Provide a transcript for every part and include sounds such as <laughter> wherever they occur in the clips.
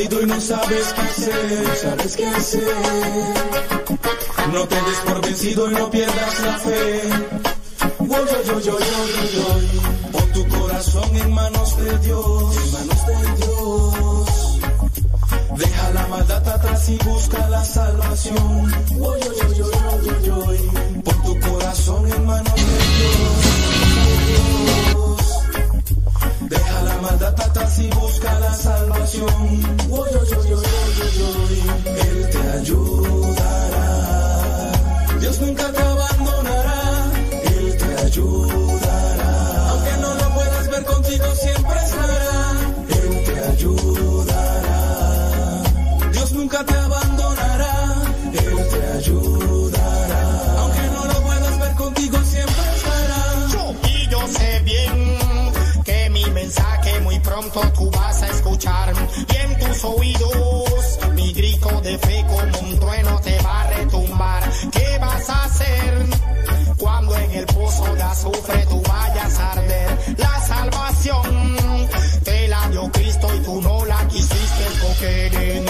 perdido y no sabes qué hacer, sabes qué hacer. No te des por vencido y no pierdas la fe. Yo, yo, yo, Pon tu corazón en manos de Dios, en manos de Dios. Deja la maldad atrás y busca la salvación. Pon tu corazón en manos de Dios. Maldad atrás y busca la salvación. Yo, yo, yo, yo, Él te ayudará. Dios nunca te abandonará. Él te ayudará. Aunque no lo puedas ver contigo, siempre pronto tú vas a escuchar. Y en tus oídos mi grito de fe como un trueno te va a retumbar. ¿Qué vas a hacer cuando en el pozo de azufre tú vayas a arder? La salvación te la dio Cristo y tú no la quisiste coger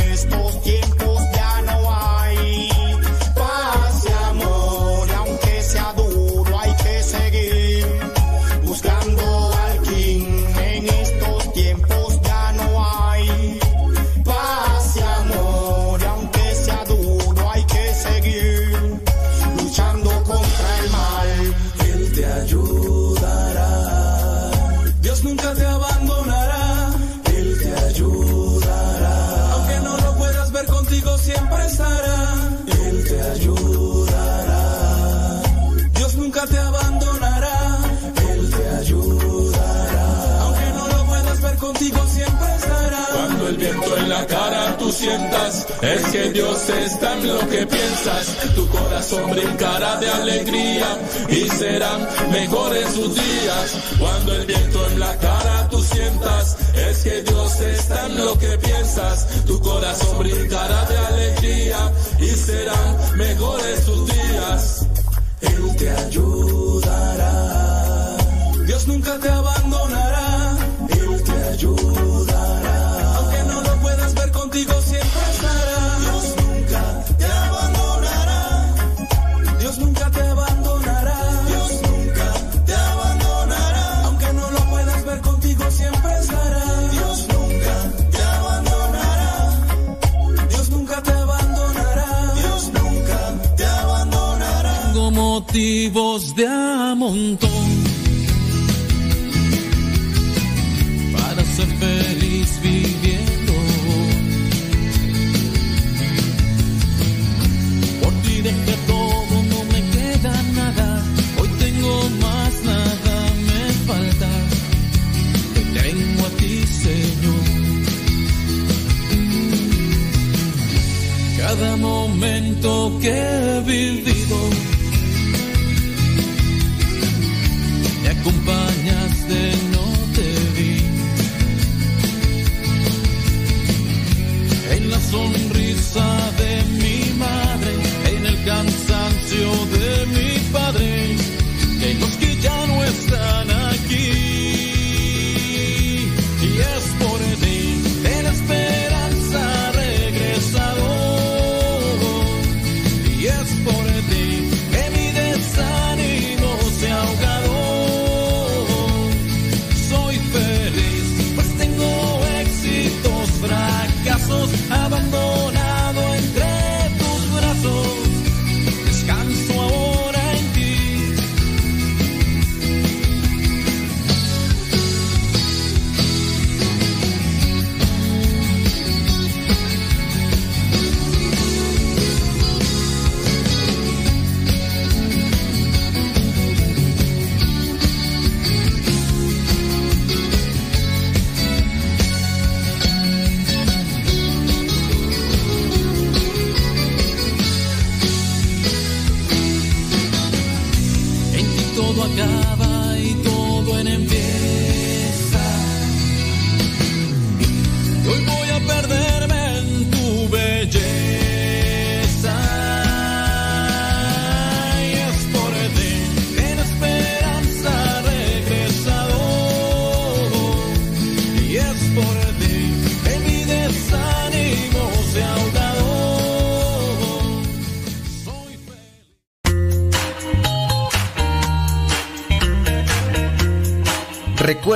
es que Dios está en lo que piensas. Tu corazón brincará de alegría y serán mejores sus días. Cuando el viento en la cara tú sientas, es que Dios está en lo que piensas. Tu corazón brincará de alegría y serán mejores tus días. Él te ayudará. Dios nunca te abandonará. De a montón para ser feliz viviendo. Por ti dejé todo, no me queda nada. Hoy tengo más, nada me falta. Te tengo a ti, Señor. Cada momento que he vivido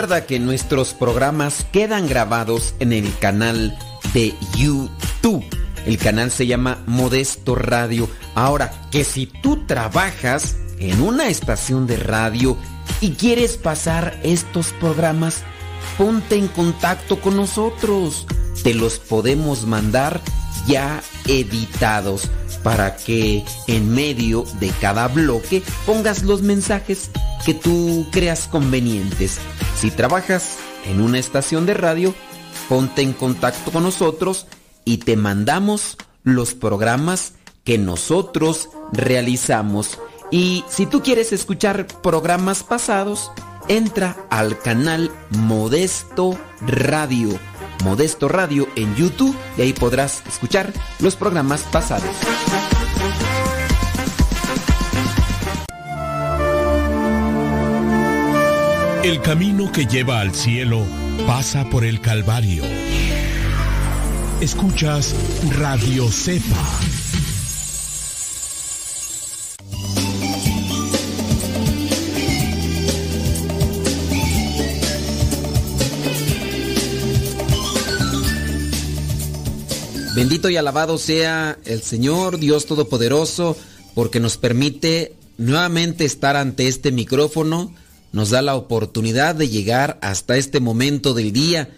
Recuerda que nuestros programas quedan grabados en el canal de YouTube. El canal se llama Modesto Radio. Ahora, que si tú trabajas en una estación de radio y quieres pasar estos programas, ponte en contacto con nosotros. Te los podemos mandar ya editados para que en medio de cada bloque pongas los mensajes que tú creas convenientes. Si trabajas en una estación de radio, ponte en contacto con nosotros y te mandamos los programas que nosotros realizamos. Y si tú quieres escuchar programas pasados, entra al canal Modesto Radio. Modesto Radio en YouTube y ahí podrás escuchar los programas pasados. El camino que lleva al cielo pasa por el Calvario. Escuchas Radio Cepa. Bendito y alabado sea el Señor Dios Todopoderoso porque nos permite nuevamente estar ante este micrófono, nos da la oportunidad de llegar hasta este momento del día,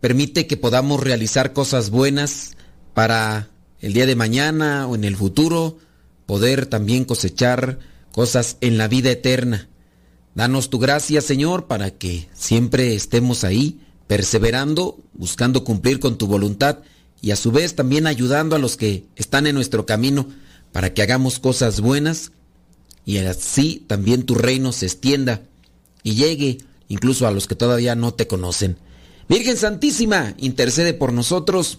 permite que podamos realizar cosas buenas para el día de mañana o en el futuro, poder también cosechar cosas en la vida eterna. Danos tu gracia, Señor, para que siempre estemos ahí, perseverando, buscando cumplir con tu voluntad y a su vez también ayudando a los que están en nuestro camino para que hagamos cosas buenas y así también tu reino se extienda y llegue incluso a los que todavía no te conocen. Virgen Santísima, intercede por nosotros.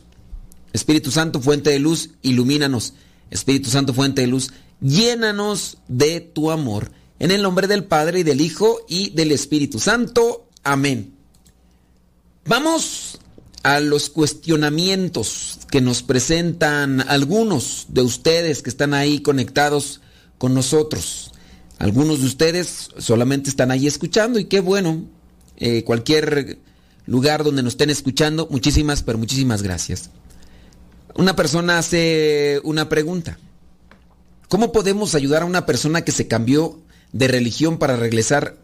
Espíritu Santo, fuente de luz, ilumínanos. Espíritu Santo, fuente de luz, llénanos de tu amor. En el nombre del Padre y del Hijo y del Espíritu Santo. Amén. Vamos a los cuestionamientos que nos presentan algunos de ustedes que están ahí conectados con nosotros. Algunos de ustedes solamente están ahí escuchando y qué bueno. Eh, cualquier lugar donde nos estén escuchando, muchísimas, pero muchísimas gracias. Una persona hace una pregunta. ¿Cómo podemos ayudar a una persona que se cambió de religión para regresar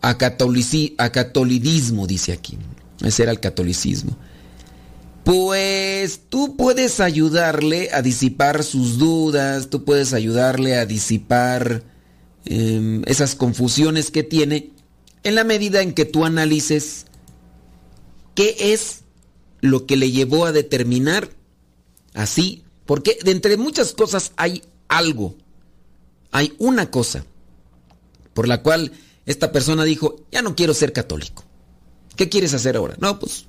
a, catolici a catolicismo, dice aquí? Ese era el catolicismo. Pues tú puedes ayudarle a disipar sus dudas, tú puedes ayudarle a disipar eh, esas confusiones que tiene en la medida en que tú analices qué es lo que le llevó a determinar así, porque de entre muchas cosas hay algo, hay una cosa por la cual esta persona dijo, ya no quiero ser católico. ¿Qué quieres hacer ahora? No, pues,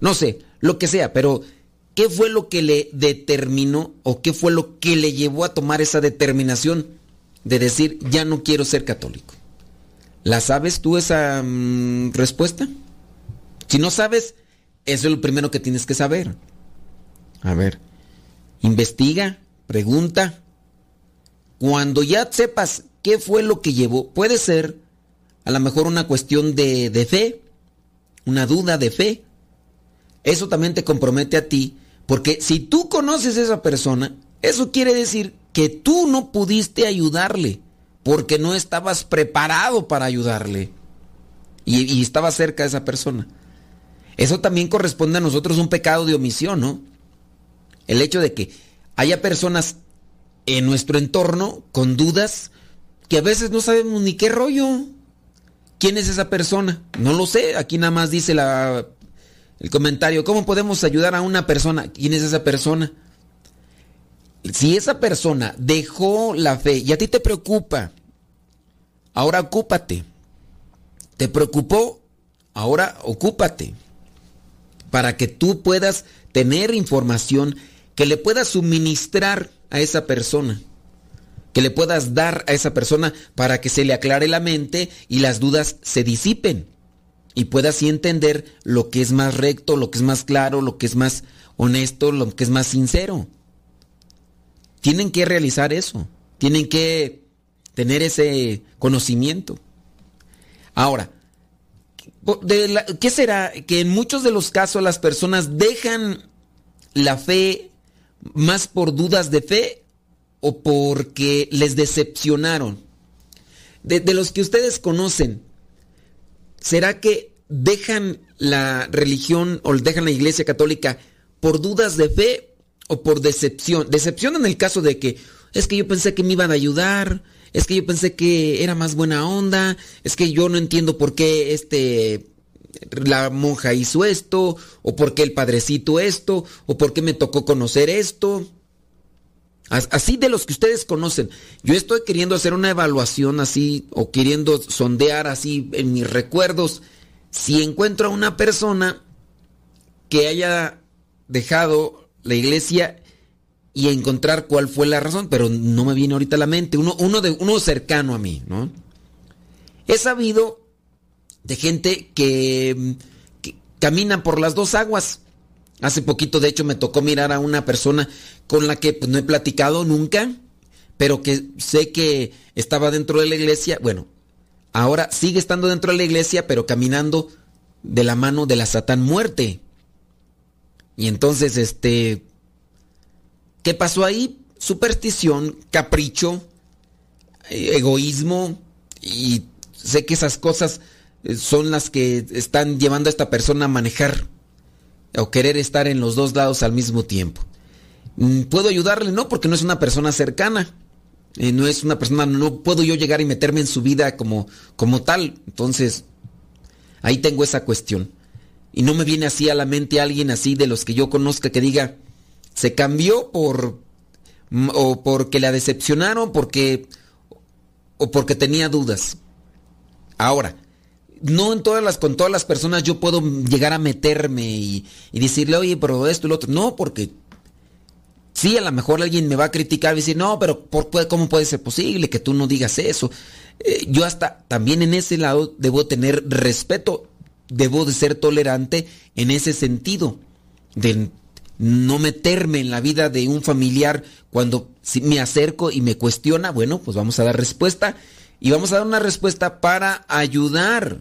no sé, lo que sea, pero ¿qué fue lo que le determinó o qué fue lo que le llevó a tomar esa determinación de decir, ya no quiero ser católico? ¿La sabes tú esa mm, respuesta? Si no sabes, eso es lo primero que tienes que saber. A ver, investiga, pregunta. Cuando ya sepas qué fue lo que llevó, puede ser a lo mejor una cuestión de, de fe, una duda de fe. Eso también te compromete a ti, porque si tú conoces a esa persona, eso quiere decir que tú no pudiste ayudarle, porque no estabas preparado para ayudarle. Y, y estaba cerca de esa persona. Eso también corresponde a nosotros un pecado de omisión, ¿no? El hecho de que haya personas en nuestro entorno con dudas que a veces no sabemos ni qué rollo. ¿Quién es esa persona? No lo sé. Aquí nada más dice la, el comentario. ¿Cómo podemos ayudar a una persona? ¿Quién es esa persona? Si esa persona dejó la fe y a ti te preocupa, ahora ocúpate. ¿Te preocupó? Ahora ocúpate. Para que tú puedas tener información que le puedas suministrar a esa persona que le puedas dar a esa persona para que se le aclare la mente y las dudas se disipen y pueda así entender lo que es más recto, lo que es más claro, lo que es más honesto, lo que es más sincero. Tienen que realizar eso, tienen que tener ese conocimiento. Ahora, ¿qué será? Que en muchos de los casos las personas dejan la fe más por dudas de fe o porque les decepcionaron. De, los que ustedes conocen, ¿será que dejan la religión o dejan la iglesia católica por dudas de fe o por decepción? Decepción en el caso de que es que yo pensé que me iban a ayudar, es que yo pensé que era más buena onda, es que yo no entiendo por qué este la monja hizo esto, o por qué el padrecito esto, o por qué me tocó conocer esto. Así de los que ustedes conocen. Yo estoy queriendo hacer una evaluación así, o queriendo sondear así en mis recuerdos, si encuentro a una persona que haya dejado la iglesia y encontrar cuál fue la razón, pero no me viene ahorita a la mente, uno, uno, de, uno cercano a mí, ¿no? He sabido de gente que, camina por las dos aguas. Hace poquito, de hecho, me tocó mirar a una persona con la que pues, no he platicado nunca, pero que sé que estaba dentro de la iglesia. Bueno, ahora sigue estando dentro de la iglesia, pero caminando de la mano de la Satán muerte. Y entonces, este, ¿qué pasó ahí? Superstición, capricho, egoísmo, y sé que esas cosas eh, son las que están llevando a esta persona a manejar o querer estar en los dos lados al mismo tiempo. Mm, ¿Puedo ayudarle? No, porque no es una persona cercana. Eh, no es una persona, no puedo yo llegar y meterme en su vida como, como tal. Entonces, ahí tengo esa cuestión. Y no me viene así a la mente alguien así de los que yo conozca que diga, se cambió por, mm, o porque la decepcionaron, porque, o porque tenía dudas. Ahora, no en todas las, con todas las personas yo puedo llegar a meterme y, decirle, oye, pero esto y lo otro. No, porque sí, a lo mejor alguien me va a criticar y decir, no, pero ¿cómo puede ser posible que tú no digas eso? Eh, yo hasta también en ese lado debo tener respeto, debo de ser tolerante en ese sentido, de no meterme en la vida de un familiar cuando me acerco y me cuestiona, bueno, pues vamos a dar respuesta y vamos a dar una respuesta para ayudar,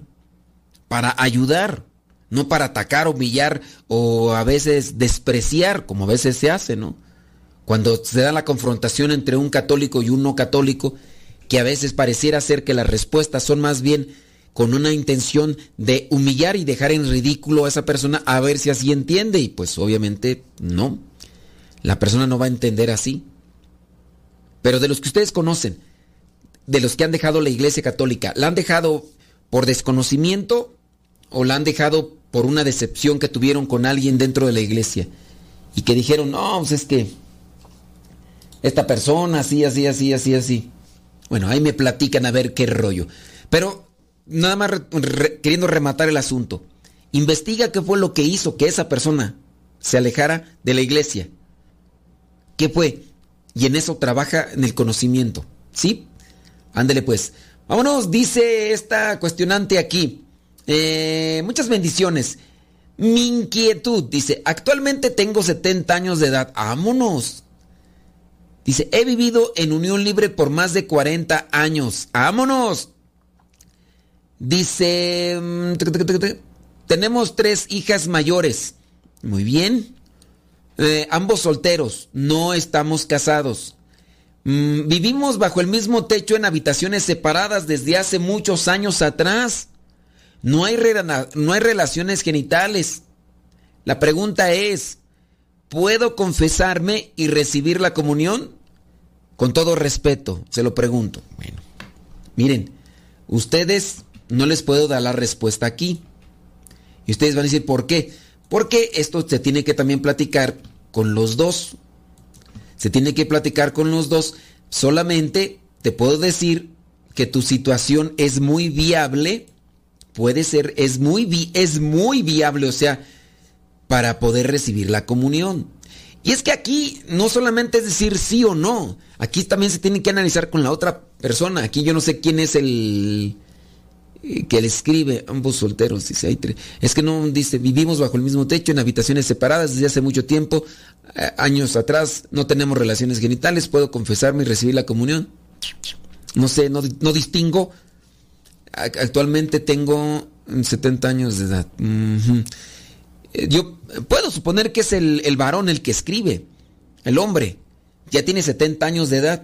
para ayudar, no para atacar, humillar o a veces despreciar, como a veces se hace, ¿no? Cuando se da la confrontación entre un católico y un no católico, que a veces pareciera ser que las respuestas son más bien con una intención de humillar y dejar en ridículo a esa persona a ver si así entiende y pues obviamente no. La persona no va a entender así. Pero de los que ustedes conocen, de los que han dejado la iglesia católica? ¿La han dejado por desconocimiento o la han dejado por una decepción que tuvieron con alguien dentro de la iglesia? Y que dijeron, no, pues es que esta persona, así, así, así, así, así. Bueno, ahí me platican a ver qué rollo. Pero nada más queriendo rematar el asunto. Investiga qué fue lo que hizo que esa persona se alejara de la iglesia. ¿Qué fue? Y en eso trabaja en el conocimiento. ¿Sí? Ándele pues. Vámonos, dice esta cuestionante aquí. Eh, muchas bendiciones. Mi inquietud, dice, actualmente tengo 70 años de edad. Vámonos. Dice, he vivido en unión libre por más de 40 años. Vámonos. Dice, mm, tenemos tres hijas mayores. Muy bien. Eh, ambos solteros, no estamos casados. Mm, vivimos bajo el mismo techo en habitaciones separadas desde hace muchos años atrás. No hay, no hay relaciones genitales. La pregunta es, ¿puedo confesarme y recibir la comunión? Con todo respeto, se lo pregunto. Bueno, miren, ustedes no les puedo dar la respuesta aquí. Y ustedes van a decir, ¿por qué? Porque esto se tiene que también platicar con los dos. Se tiene que platicar con los dos. Solamente te puedo decir que tu situación es muy viable. Puede ser, es muy, es muy viable, o sea, para poder recibir la comunión. Y es que aquí no solamente es decir sí o no, aquí también se tiene que analizar con la otra persona. Aquí yo no sé quién es el, que le escribe, ambos solteros, dice, es que no dice, vivimos bajo el mismo techo en habitaciones separadas desde hace mucho tiempo, eh, años atrás, no tenemos relaciones genitales, puedo confesarme y recibir la comunión. No sé, no, distingo actualmente tengo 70 años de edad. Eh, yo puedo suponer que es el, el varón el que escribe, el hombre. Ya tiene 70 años de edad.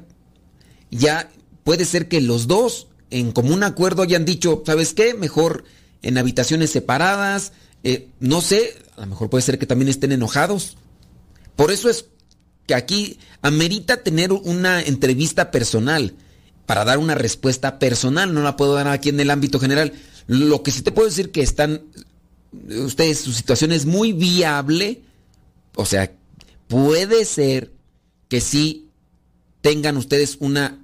Ya puede ser que los dos en común acuerdo hayan dicho, ¿sabes qué? Mejor en habitaciones separadas. Eh, no sé, a lo mejor puede ser que también estén enojados. Por eso es que aquí amerita tener una entrevista personal para dar una respuesta personal. No la puedo dar aquí en el ámbito general. Lo que sí te puedo decir que están ustedes, su situación es muy viable. O sea, puede ser que sí tengan ustedes una,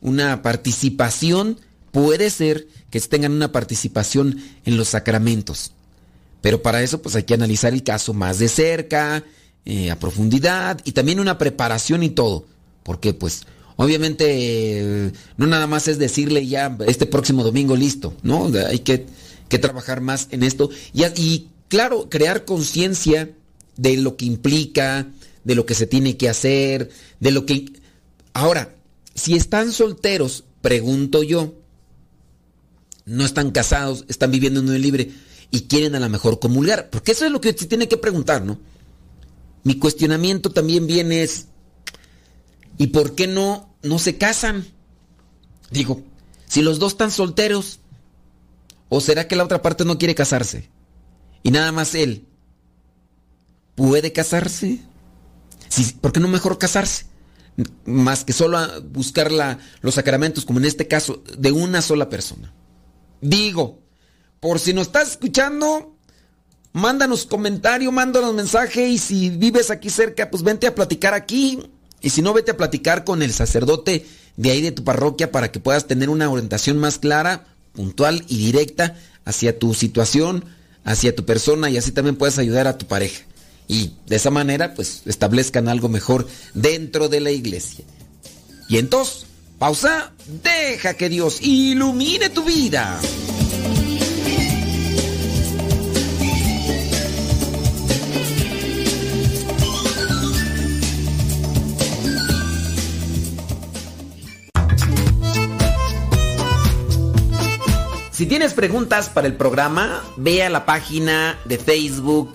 una participación, puede ser que tengan una participación en los sacramentos. Pero para eso pues hay que analizar el caso más de cerca, eh, a profundidad y también una preparación y todo. Porque pues obviamente eh, no nada más es decirle ya este próximo domingo listo, ¿no? Hay que, que trabajar más en esto. Y, y claro, crear conciencia de lo que implica, de lo que se tiene que hacer, de lo que... Ahora, si están solteros, pregunto yo, no están casados, están viviendo en un libre y quieren a lo mejor comulgar, porque eso es lo que se tiene que preguntar, ¿no? Mi cuestionamiento también viene es, ¿y por qué no, no se casan? Digo, si los dos están solteros, ¿o será que la otra parte no quiere casarse? Y nada más él, ¿puede casarse? ¿Por qué no mejor casarse? Más que solo buscar los sacramentos, como en este caso, de una sola persona. Digo, por si nos estás escuchando, mándanos comentario, mándanos mensaje y si vives aquí cerca, pues vente a platicar aquí. Y si no, vete a platicar con el sacerdote de ahí de tu parroquia para que puedas tener una orientación más clara, puntual y directa hacia tu situación, hacia tu persona y así también puedes ayudar a tu pareja y de esa manera pues establezcan algo mejor dentro de la iglesia. Y entonces, pausa, deja que Dios ilumine tu vida. Si tienes preguntas para el programa, ve a la página de Facebook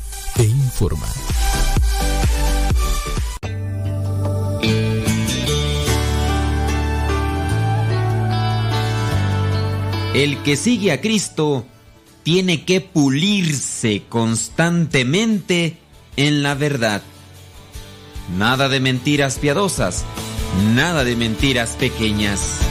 e informa. El que sigue a Cristo tiene que pulirse constantemente en la verdad. Nada de mentiras piadosas, nada de mentiras pequeñas.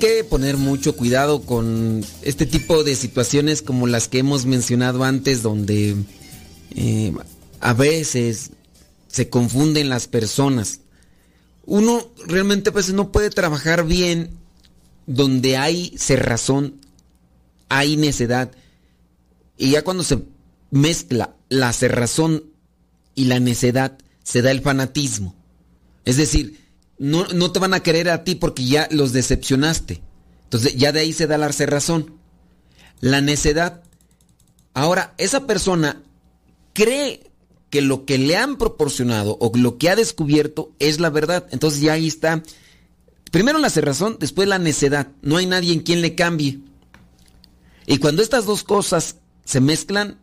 Hay que poner mucho cuidado con este tipo de situaciones como las que hemos mencionado antes, donde eh, a veces se confunden las personas uno realmente pues no puede trabajar bien donde hay cerrazón, hay necedad. Y ya cuando se mezcla la cerrazón y la necedad, se da el fanatismo. Es decir, no, no te van a querer a ti porque ya los decepcionaste. Entonces ya de ahí se da la razón. La necedad. Ahora, esa persona cree que lo que le han proporcionado o lo que ha descubierto es la verdad. Entonces ya ahí está. Primero la cerrazón, después la necedad. No hay nadie en quien le cambie. Y cuando estas dos cosas se mezclan,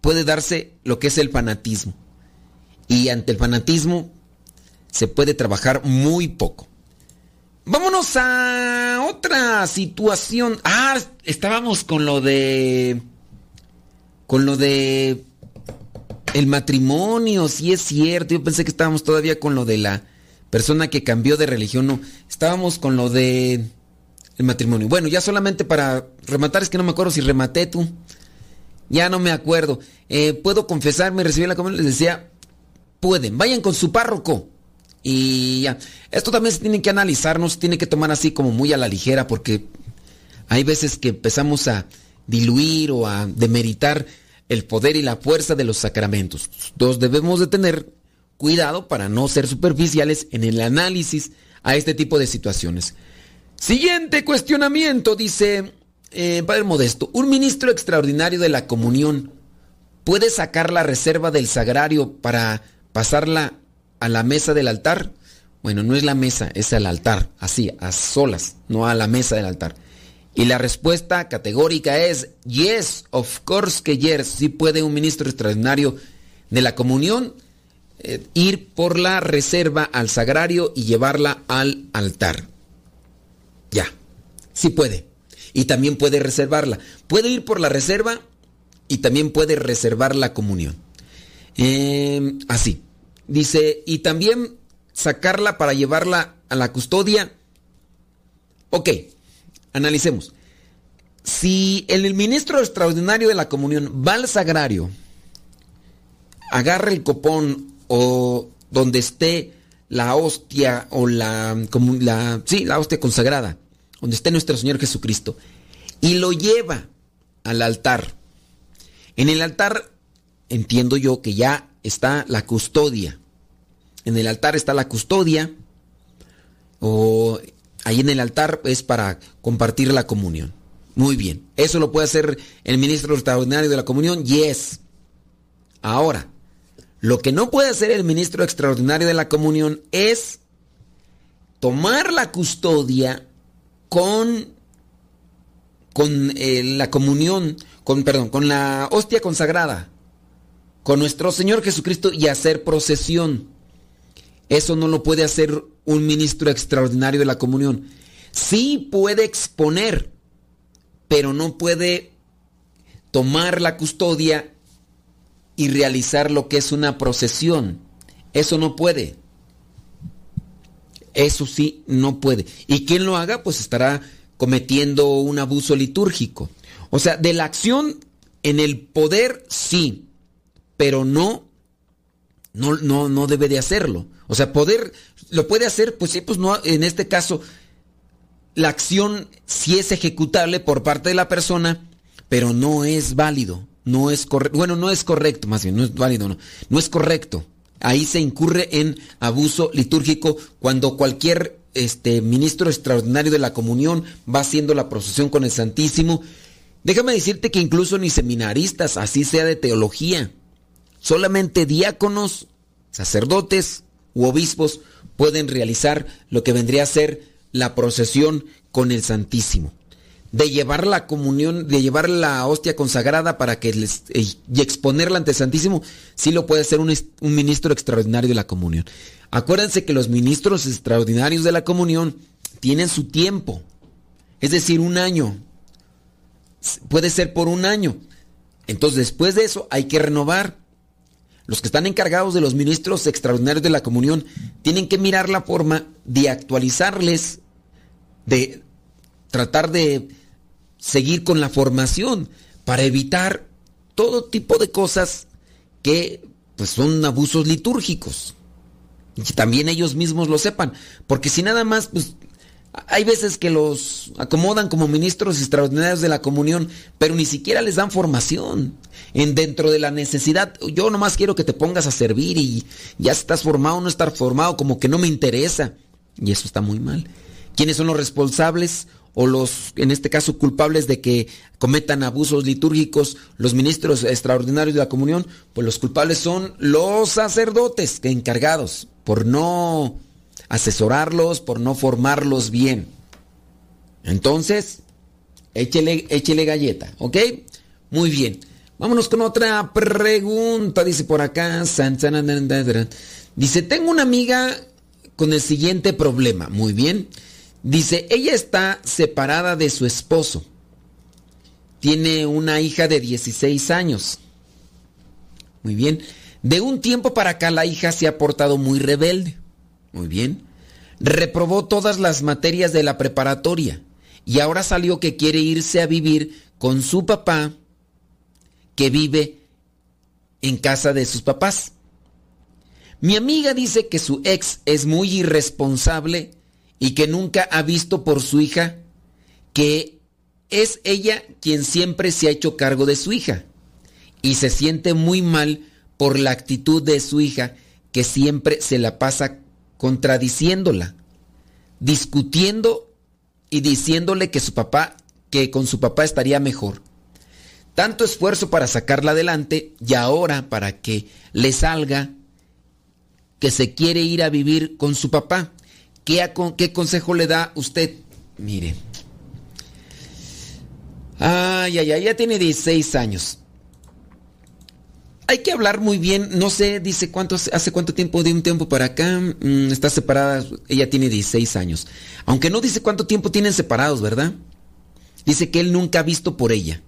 puede darse lo que es el fanatismo. Y ante el fanatismo se puede trabajar muy poco. Vámonos a otra situación. Ah, estábamos con lo de. Con lo de. El matrimonio, sí es cierto. Yo pensé que estábamos todavía con lo de la persona que cambió de religión. No, estábamos con lo de. El matrimonio. Bueno, ya solamente para rematar, es que no me acuerdo si rematé tú. Ya no me acuerdo. Eh, Puedo confesarme, recibí la comunión, les decía, pueden, vayan con su párroco. Y ya, esto también se tiene que analizar, no se tiene que tomar así como muy a la ligera, porque hay veces que empezamos a diluir o a demeritar el poder y la fuerza de los sacramentos. Entonces debemos de tener cuidado para no ser superficiales en el análisis a este tipo de situaciones. Siguiente cuestionamiento, dice eh, Padre Modesto, un ministro extraordinario de la comunión puede sacar la reserva del sagrario para pasarla a la mesa del altar? Bueno, no es la mesa, es el altar, así, a solas, no a la mesa del altar. Y la respuesta categórica es yes, of course que yes. Sí puede un ministro extraordinario de la comunión eh, ir por la reserva al sagrario y llevarla al altar. Ya, sí puede. Y también puede reservarla. Puede ir por la reserva y también puede reservar la comunión. Eh, así. Dice, y también sacarla para llevarla a la custodia. Ok, analicemos. Si el ministro extraordinario de la comunión va al sagrario, agarra el copón o donde esté la hostia o la, la, sí, la hostia consagrada, donde esté nuestro Señor Jesucristo, y lo lleva al altar. En el altar entiendo yo que ya está la custodia. En el altar está la custodia. O ahí en el altar es para compartir la comunión. Muy bien. ¿Eso lo puede hacer el ministro extraordinario de la comunión? Yes. Ahora, lo que no puede hacer el ministro extraordinario de la comunión es tomar la custodia con, con eh, la comunión, con, perdón, con la hostia consagrada con nuestro Señor Jesucristo y hacer procesión. Eso no lo puede hacer un ministro extraordinario de la comunión. Sí puede exponer, pero no puede tomar la custodia y realizar lo que es una procesión. Eso no puede. Eso sí, no puede. Y quien lo haga, pues estará cometiendo un abuso litúrgico. O sea, de la acción en el poder, sí pero no, no, no, no debe de hacerlo. O sea, poder, lo puede hacer, pues sí, pues no, en este caso, la acción sí es ejecutable por parte de la persona, pero no es válido, no es correcto, bueno, no es correcto, más bien, no es válido, no, no es correcto. Ahí se incurre en abuso litúrgico cuando cualquier este, ministro extraordinario de la comunión va haciendo la procesión con el Santísimo. Déjame decirte que incluso ni seminaristas, así sea de teología, Solamente diáconos, sacerdotes u obispos pueden realizar lo que vendría a ser la procesión con el Santísimo. De llevar la comunión, de llevar la hostia consagrada para que eh, y exponerla ante el Santísimo, sí lo puede hacer un ministro extraordinario de la comunión. Acuérdense que los ministros extraordinarios de la comunión tienen su tiempo, es decir, un año. Puede ser por un año. Entonces, después de eso, hay que renovar los que están encargados de los ministros extraordinarios de la comunión tienen que mirar la forma de actualizarles, de tratar de seguir con la formación para evitar todo tipo de cosas que pues son abusos litúrgicos. Y que también ellos mismos lo sepan, porque si nada más pues hay veces que los acomodan como ministros extraordinarios de la comunión, pero ni siquiera les dan formación. En dentro de la necesidad, yo nomás quiero que te pongas a servir y ya estás formado o no estar formado, como que no me interesa. Y eso está muy mal. ¿Quiénes son los responsables o los, en este caso, culpables de que cometan abusos litúrgicos, los ministros extraordinarios de la comunión, pues los culpables son los sacerdotes encargados por no asesorarlos, por no formarlos bien. Entonces, échele, échele galleta, ¿ok? Muy bien. Vámonos con otra pregunta, dice por acá. Dice, tengo una amiga con el siguiente problema. Muy bien. Dice, ella está separada de su esposo. Tiene una hija de 16 años. Muy bien. De un tiempo para acá la hija se ha portado muy rebelde. Muy bien. Reprobó todas las materias de la preparatoria y ahora salió que quiere irse a vivir con su papá que vive en casa de sus papás. Mi amiga dice que su ex es muy irresponsable y que nunca ha visto por su hija que es ella quien siempre se ha hecho cargo de su hija y se siente muy mal por la actitud de su hija que siempre se la pasa contradiciéndola, discutiendo y diciéndole que su papá que con su papá estaría mejor. Tanto esfuerzo para sacarla adelante y ahora para que le salga que se quiere ir a vivir con su papá. ¿Qué, consejo le da usted? Mire. Ay, ay, ay, ya tiene 16 años. Hay que hablar muy bien, no sé, dice cuánto hace cuánto tiempo, de un tiempo para acá, mm, está separada, ella tiene 16 años. Aunque no dice cuánto tiempo tienen separados, ¿verdad? Dice que él nunca ha visto por ella.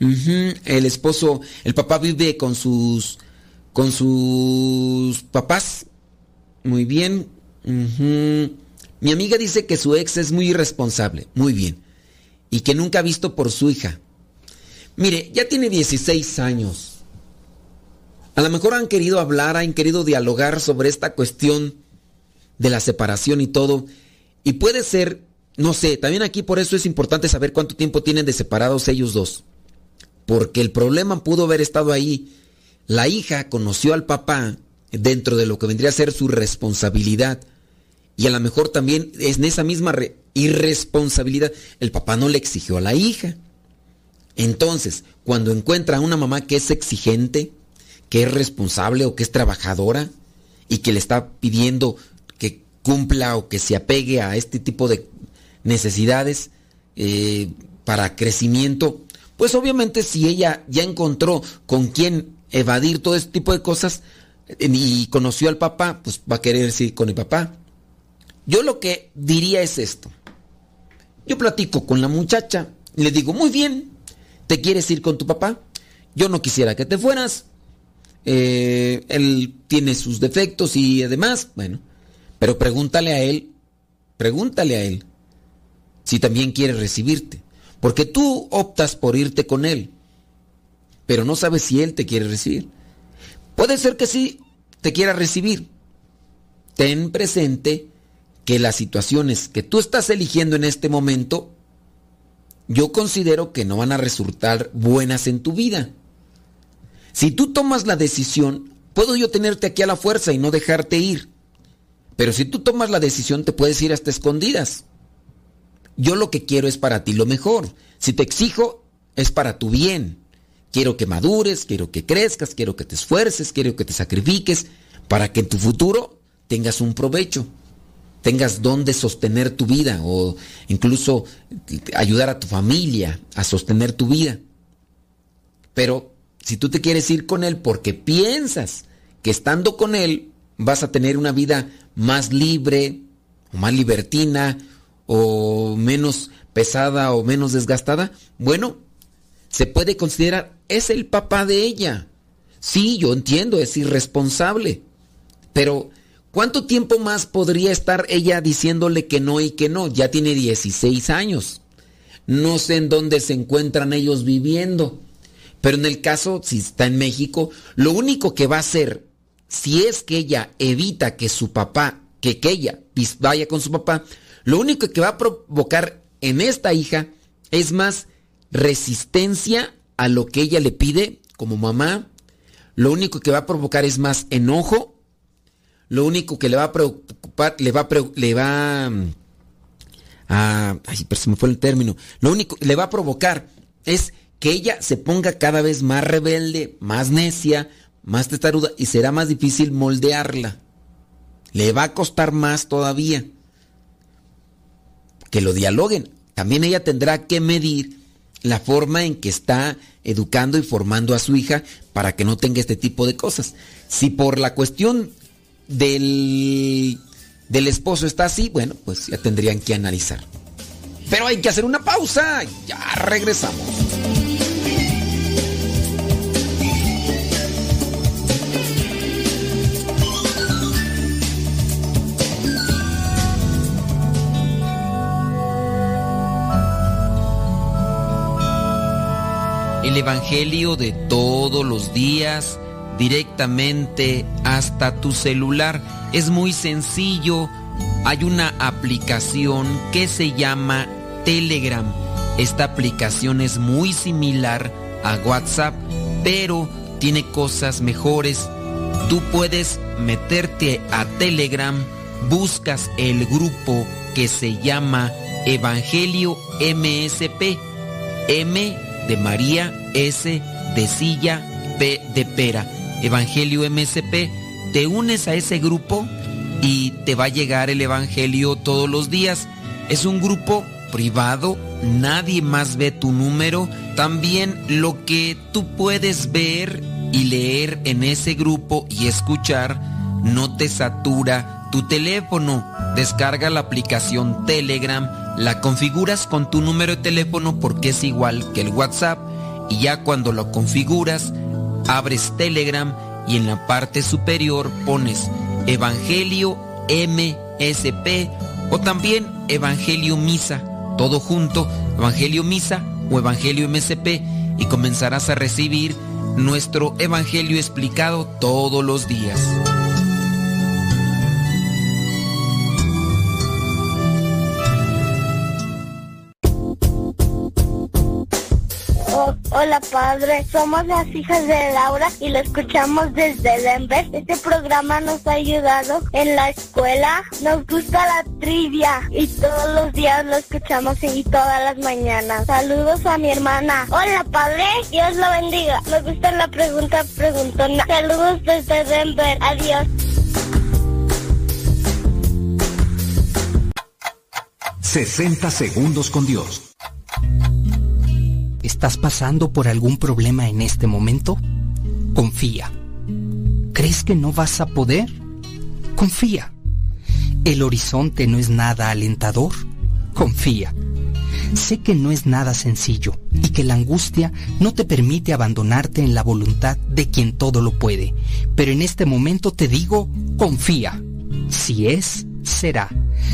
El esposo, el papá vive con sus con sus papás. Muy bien. Mi amiga dice que su ex es muy irresponsable. Muy bien. Y que nunca ha visto por su hija. Mire, ya tiene 16 años. A lo mejor han querido hablar, han querido dialogar sobre esta cuestión de la separación y todo. Y puede ser, no sé, también aquí por eso es importante saber cuánto tiempo tienen de separados ellos dos. Porque el problema pudo haber estado ahí la hija conoció al papá dentro de lo que vendría a ser su responsabilidad. Y a lo mejor también en esa misma irresponsabilidad el papá no le exigió a la hija. Entonces, cuando encuentra a una mamá que es exigente, que es responsable o que es trabajadora y que le está pidiendo que cumpla o que se apegue a este tipo de necesidades eh, para crecimiento, pues obviamente si ella ya encontró con quién evadir todo este tipo de cosas eh, y conoció al papá, pues va a querer ir con el papá. Yo lo que diría es esto. Yo platico con la muchacha, le digo, muy bien, ¿te quieres ir con tu papá? Yo no quisiera que te fueras. Eh, él tiene sus defectos y además, bueno, pero pregúntale a él, pregúntale a él si también quiere recibirte. Porque tú optas por irte con él pero no sabes si Él te quiere recibir. Puede ser que sí te quiera recibir. Ten presente que las situaciones que tú estás eligiendo en este momento, yo considero que no van a resultar buenas en tu vida. Si tú tomas la decisión, puedo yo tenerte aquí a la fuerza y no dejarte ir. Pero si tú tomas la decisión, te puedes ir hasta escondidas. Yo lo que quiero es para ti lo mejor. Si te exijo, es para tu bien. Quiero que madures, quiero que crezcas, quiero que te esfuerces, quiero que te sacrifiques para que en tu futuro tengas un provecho, tengas donde sostener tu vida o incluso ayudar a tu familia a sostener tu vida. Pero si tú te quieres ir con él porque piensas que estando con él vas a tener una vida más libre o más libertina o menos pesada o menos desgastada, bueno, se puede considerar, es el papá de ella. Sí, yo entiendo, es irresponsable. Pero, ¿cuánto tiempo más podría estar ella diciéndole que no y que no? Ya tiene 16 años. No sé en dónde se encuentran ellos viviendo. Pero en el caso, si está en México, lo único que va a hacer, si es que ella evita que su papá, que, que ella vaya con su papá, lo único que va a provocar en esta hija es más resistencia a lo que ella le pide como mamá, lo único que va a provocar es más enojo, lo único que le va a preocupar, le va, le va mm, a... Ay, pero se me fue el término. Lo único que le va a provocar es que ella se ponga cada vez más rebelde, más necia, más testaruda y será más difícil moldearla. Le va a costar más todavía. Que lo dialoguen. También ella tendrá que medir la forma en que está educando y formando a su hija para que no tenga este tipo de cosas. Si por la cuestión del, del esposo está así, bueno, pues ya tendrían que analizar. Pero hay que hacer una pausa. Ya regresamos. El Evangelio de todos los días directamente hasta tu celular. Es muy sencillo. Hay una aplicación que se llama Telegram. Esta aplicación es muy similar a WhatsApp, pero tiene cosas mejores. Tú puedes meterte a Telegram, buscas el grupo que se llama Evangelio MSP. M de María, S de Silla, P de Pera. Evangelio MSP. Te unes a ese grupo y te va a llegar el Evangelio todos los días. Es un grupo privado, nadie más ve tu número. También lo que tú puedes ver y leer en ese grupo y escuchar no te satura tu teléfono. Descarga la aplicación Telegram, la configuras con tu número de teléfono porque es igual que el WhatsApp y ya cuando lo configuras, abres Telegram y en la parte superior pones Evangelio MSP o también Evangelio Misa, todo junto, Evangelio Misa o Evangelio MSP y comenzarás a recibir nuestro Evangelio explicado todos los días. Hola padre, somos las hijas de Laura y lo escuchamos desde Denver. Este programa nos ha ayudado en la escuela. Nos gusta la trivia y todos los días lo escuchamos y todas las mañanas. Saludos a mi hermana. Hola padre, Dios lo bendiga. Me gusta la pregunta preguntona. Saludos desde Denver. Adiós. ...60 segundos con Dios. ¿Estás pasando por algún problema en este momento? Confía. ¿Crees que no vas a poder? Confía. ¿El horizonte no es nada alentador? Confía. Sé que no es nada sencillo y que la angustia no te permite abandonarte en la voluntad de quien todo lo puede, pero en este momento te digo, confía. Si es, será.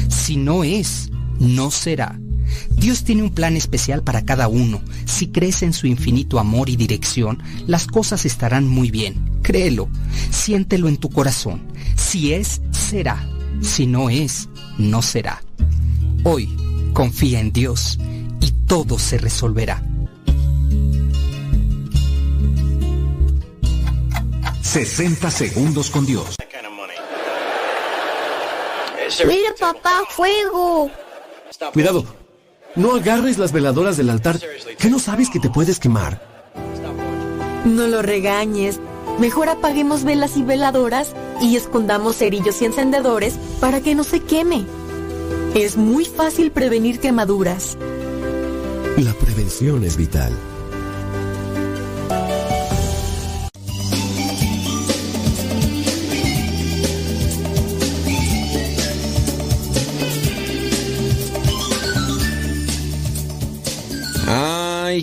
Si no es, no será. Dios tiene un plan especial para cada uno. Si crees en su infinito amor y dirección, las cosas estarán muy bien. Créelo, siéntelo en tu corazón. Si es, será. Si no es, no será. Hoy, confía en Dios y todo se resolverá. 60 segundos con Dios. Mira papá, fuego. Cuidado, no agarres las veladoras del altar, que no sabes que te puedes quemar. No lo regañes. Mejor apaguemos velas y veladoras y escondamos cerillos y encendedores para que no se queme. Es muy fácil prevenir quemaduras. La prevención es vital.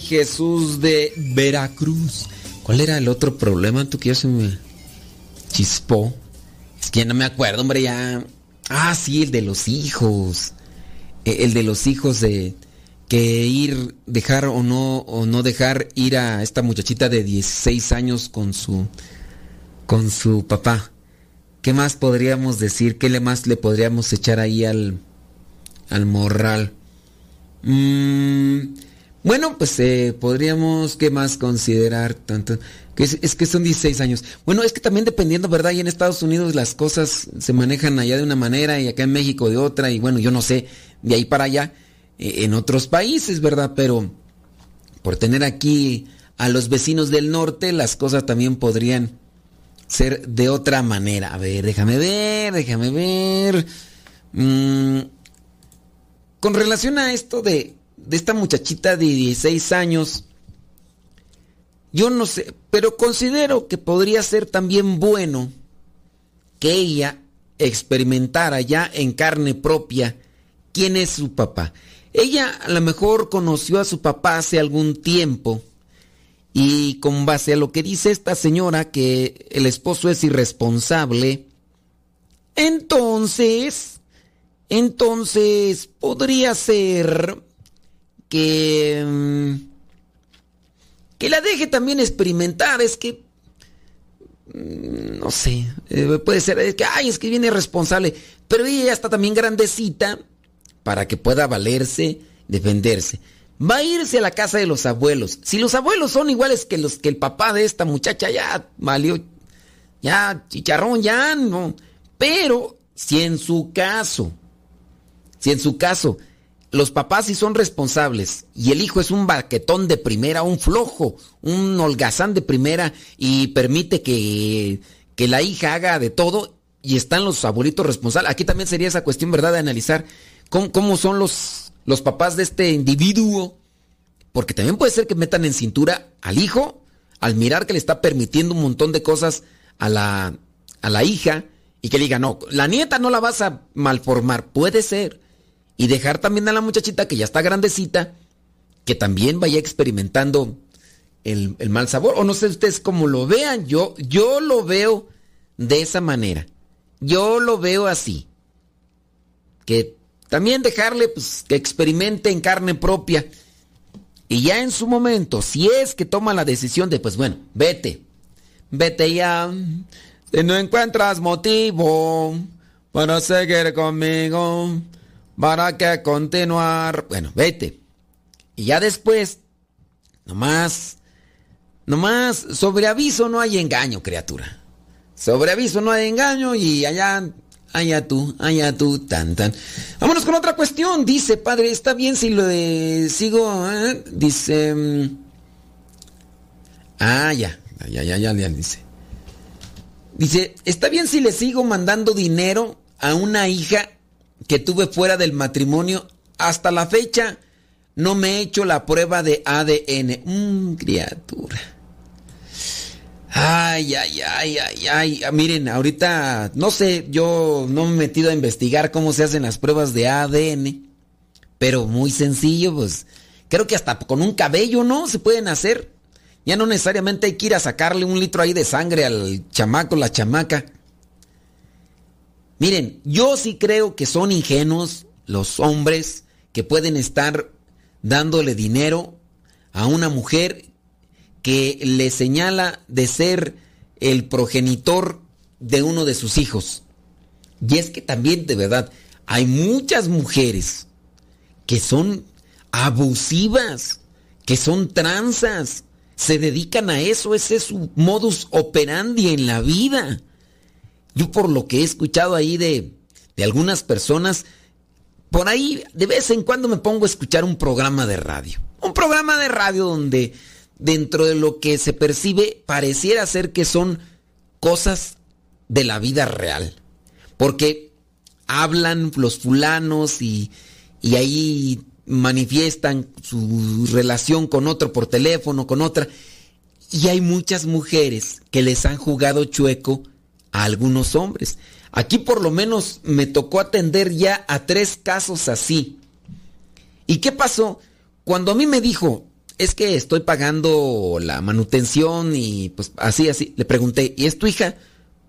Jesús de Veracruz. ¿Cuál era el otro problema? Tú que ya se me chispó. Es que ya no me acuerdo, hombre, ya. Ah, sí, el de los hijos. E- El de los hijos de que ir, dejar o no, o no dejar ir a esta muchachita de 16 años con su, con su papá. ¿Qué más podríamos decir? ¿Qué más le podríamos echar ahí al, al morral? Mm, bueno, pues eh, podríamos, ¿qué más considerar? Tanto, que es, que son 16 años. Bueno, es que también dependiendo, ¿verdad? Y en Estados Unidos las cosas se manejan allá de una manera y acá en México de otra, y bueno, yo no sé, de ahí para allá. eh, en otros países, ¿verdad? Pero por tener aquí a los vecinos del norte, las cosas también podrían ser de otra manera. A ver, déjame ver, déjame ver. Mm, con relación a esto de, de esta muchachita de 16 años, yo no sé, pero considero que podría ser también bueno que ella experimentara ya en carne propia quién es su papá. Ella a lo mejor conoció a su papá hace algún tiempo y con base a lo que dice esta señora que el esposo es irresponsable, entonces, entonces podría ser que mm, que la deje también experimentar, es que mm, no sé, eh, puede ser es que ay, es que viene responsable, pero ella ya está también grandecita para que pueda valerse, defenderse. Va a irse a la casa de los abuelos. Si los abuelos son iguales que los que el papá de esta muchacha ya valió ya chicharrón ya no, pero si en su caso si en su caso los papás sí son responsables y el hijo es un baquetón de primera, un flojo, un holgazán de primera y permite que, que la hija haga de todo y están los abuelitos responsables. Aquí también sería esa cuestión, ¿verdad?, de analizar cómo, cómo son los, los papás de este individuo. Porque también puede ser que metan en cintura al hijo al mirar que le está permitiendo un montón de cosas a la, a la hija y que diga, no, la nieta no la vas a malformar. Puede ser y dejar también a la muchachita que ya está grandecita, que también vaya experimentando el, mal sabor. O no sé ustedes cómo lo vean, yo, yo lo veo de esa manera. Yo lo veo así. Que también dejarle pues, que experimente en carne propia. Y ya en su momento, si es que toma la decisión de, pues bueno, vete. Vete ya. Si no encuentras motivo para seguir conmigo, para que continuar. Bueno, vete. Y ya después, nomás, nomás, sobre aviso no hay engaño, criatura. Sobre aviso no hay engaño y allá, allá tú, allá tú, tan, tan. Vámonos con otra cuestión. Dice, padre, ¿está bien si lo sigo? eh? Dice, mm, ah, ya, ya, ya, ya, ya, dice. Dice, ¿está bien si le sigo mandando dinero a una hija que tuve fuera del matrimonio, hasta la fecha no me he hecho la prueba de ADN. Mmm, criatura. Ay, ay, ay, ay, ay. Ah, Miren, ahorita, no sé, yo no me he metido a investigar cómo se hacen las pruebas de ADN, pero muy sencillo, pues creo que hasta con un cabello, ¿no? Se pueden hacer. Ya no necesariamente hay que ir a sacarle un litro ahí de sangre al chamaco, la chamaca. Miren, yo sí creo que son ingenuos los hombres que pueden estar dándole dinero a una mujer que le señala de ser el progenitor de uno de sus hijos. Y es que también, de verdad, hay muchas mujeres que son abusivas, que son transas, se dedican a eso, ese es su modus operandi en la vida. Yo por lo que he escuchado ahí de, de algunas personas, por ahí de vez en cuando me pongo a escuchar un programa de radio. Un programa de radio donde dentro de lo que se percibe pareciera ser que son cosas de la vida real. Porque hablan los fulanos y, y ahí manifiestan su relación con otro por teléfono, con otra. Y hay muchas mujeres que les han jugado chueco a algunos hombres. Aquí por lo menos me tocó atender ya a tres casos así. ¿Y qué pasó? Cuando a mí me dijo, es que estoy pagando la manutención y pues así, así, le pregunté, ¿y es tu hija?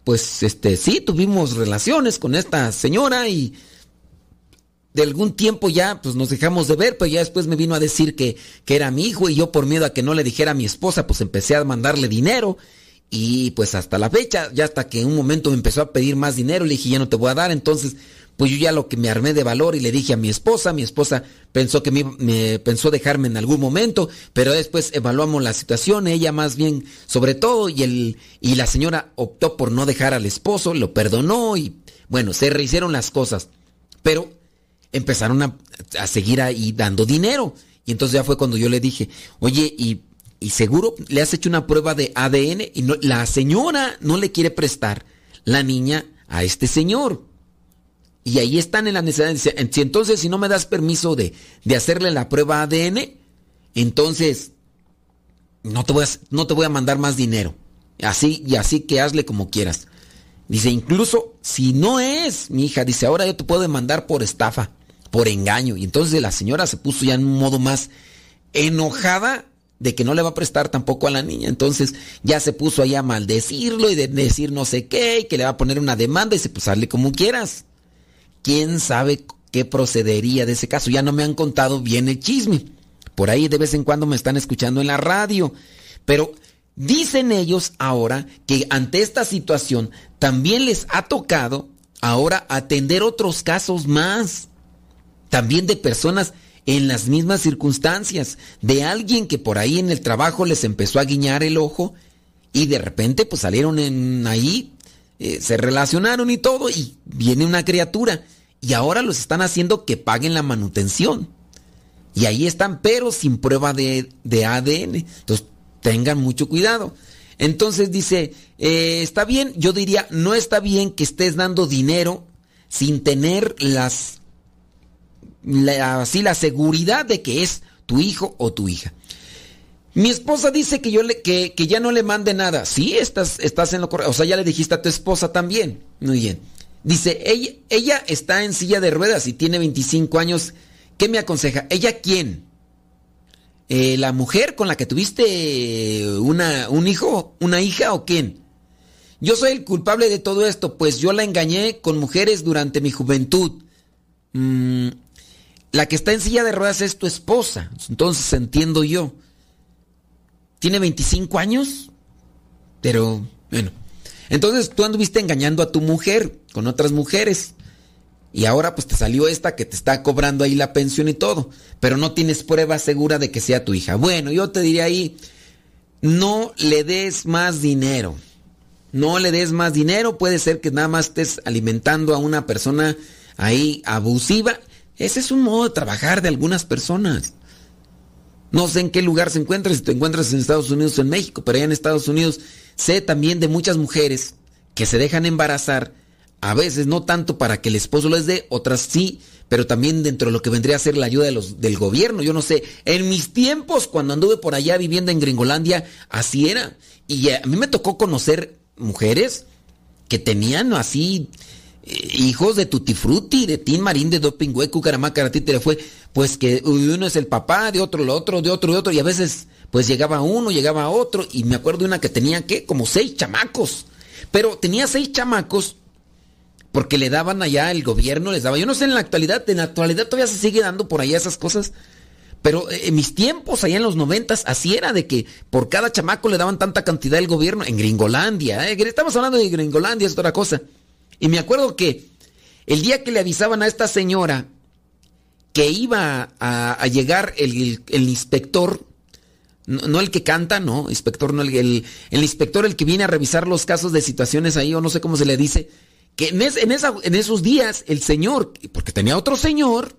Pues este, sí, tuvimos relaciones con esta señora y de algún tiempo ya pues nos dejamos de ver, pero ya después me vino a decir que, que era mi hijo y yo por miedo a que no le dijera a mi esposa pues empecé a mandarle dinero y pues hasta la fecha, ya hasta que en un momento me empezó a pedir más dinero, le dije, ya no te voy a dar, entonces pues yo ya lo que me armé de valor y le dije a mi esposa, mi esposa pensó que me, me, pensó dejarme en algún momento, pero después evaluamos la situación, ella más bien sobre todo y el y la señora optó por no dejar al esposo, lo perdonó y bueno, se rehicieron las cosas. Pero empezaron a, a seguir ahí dando dinero. Y entonces ya fue cuando yo le dije, oye, y, y seguro le has hecho una prueba de ADN y la señora no le quiere prestar la niña a este señor. Y ahí están en la necesidad. Si entonces si no me das permiso de, de hacerle la prueba ADN, entonces no te, voy a, no te voy a mandar más dinero. Así y así que hazle como quieras. Dice, incluso si no es mi hija, dice, ahora yo te puedo demandar por estafa, por engaño. Y entonces la señora se puso ya en un modo más enojada de que no le va a prestar tampoco a la niña. Entonces ya se puso ahí a maldecirlo y de decir no sé qué, y que le va a poner una demanda y se pues hazle como quieras. ¿Quién sabe qué procedería de ese caso? Ya no me han contado bien el chisme. Por ahí de vez en cuando me están escuchando en la radio. Pero dicen ellos ahora que ante esta situación también les ha tocado ahora atender otros casos más. También de personas en las mismas circunstancias, de alguien que por ahí en el trabajo les empezó a guiñar el ojo y de repente pues salieron en ahí, eh, se relacionaron y todo y viene una criatura y ahora los están haciendo que paguen la manutención. Y ahí están, pero sin prueba de, de ADN. Entonces, tengan mucho cuidado. Entonces dice, eh, está bien, yo diría, no está bien que estés dando dinero sin tener las la, así la seguridad de que es tu hijo o tu hija. Mi esposa dice que yo le, que, que ya no le mande nada. Sí, estás, estás en lo correcto. O sea, ya le dijiste a tu esposa también. Muy bien. Dice, ella, ella está en silla de ruedas y tiene 25 años. ¿Qué me aconseja? ¿Ella quién? Eh, ¿La mujer con la que tuviste una, un hijo, una hija o quién? Yo soy el culpable de todo esto, pues yo la engañé con mujeres durante mi juventud. Mm, la que está en silla de ruedas es tu esposa. Entonces entiendo yo. Tiene 25 años, pero bueno. Entonces tú anduviste engañando a tu mujer con otras mujeres. Y ahora pues te salió esta que te está cobrando ahí la pensión y todo. Pero no tienes prueba segura de que sea tu hija. Bueno, yo te diría ahí, no le des más dinero. No le des más dinero. Puede ser que nada más estés alimentando a una persona ahí abusiva ese es un modo de trabajar de algunas personas. No sé en qué lugar se encuentra, si te encuentras en Estados Unidos o en México, pero allá en Estados Unidos sé también de muchas mujeres que se dejan embarazar, a veces no tanto para que el esposo les dé, otras sí, pero también dentro de lo que vendría a ser la ayuda del gobierno. Yo no sé, en mis tiempos, cuando anduve por allá viviendo en Gringolandia, así era. Y a mí me tocó conocer mujeres que tenían así hijos de Tutti Frutti, de Tin Marín, de Doping Hueco, Caramaca, le fue, pues que uno es el papá, de otro el otro, de otro, de otro, y a veces pues llegaba uno, llegaba otro, y me acuerdo de una que tenía, ¿qué? Como seis chamacos, pero tenía seis chamacos porque le daban allá el gobierno, les daba, yo no sé en la actualidad, en la actualidad todavía se sigue dando por allá esas cosas, pero en mis tiempos, allá en los noventas, así era de que por cada chamaco le daban tanta cantidad el gobierno, en Gringolandia, ¿eh? estamos hablando de Gringolandia, es otra cosa. Y me acuerdo que el día que le avisaban a esta señora que iba a, llegar el, inspector, no, el que canta, no, inspector, no, el, el, inspector, el que viene a revisar los casos de situaciones ahí, o no sé cómo se le dice, que en, esa, en esos días el señor, porque tenía otro señor,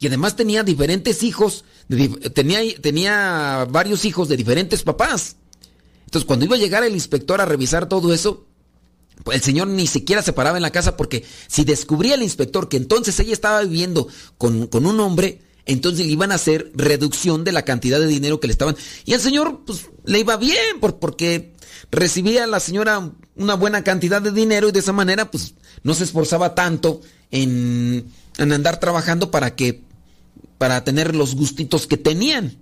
y además tenía diferentes hijos, tenía, tenía varios hijos de diferentes papás. Entonces, cuando iba a llegar el inspector a revisar todo eso, el señor ni siquiera se paraba en la casa porque si descubría el inspector que entonces ella estaba viviendo con, un hombre, entonces le iban a hacer reducción de la cantidad de dinero que le estaban. Y al señor, pues, le iba bien por, porque recibía a la señora una buena cantidad de dinero y de esa manera, pues, no se esforzaba tanto en, en andar trabajando para que, para tener los gustitos que tenían.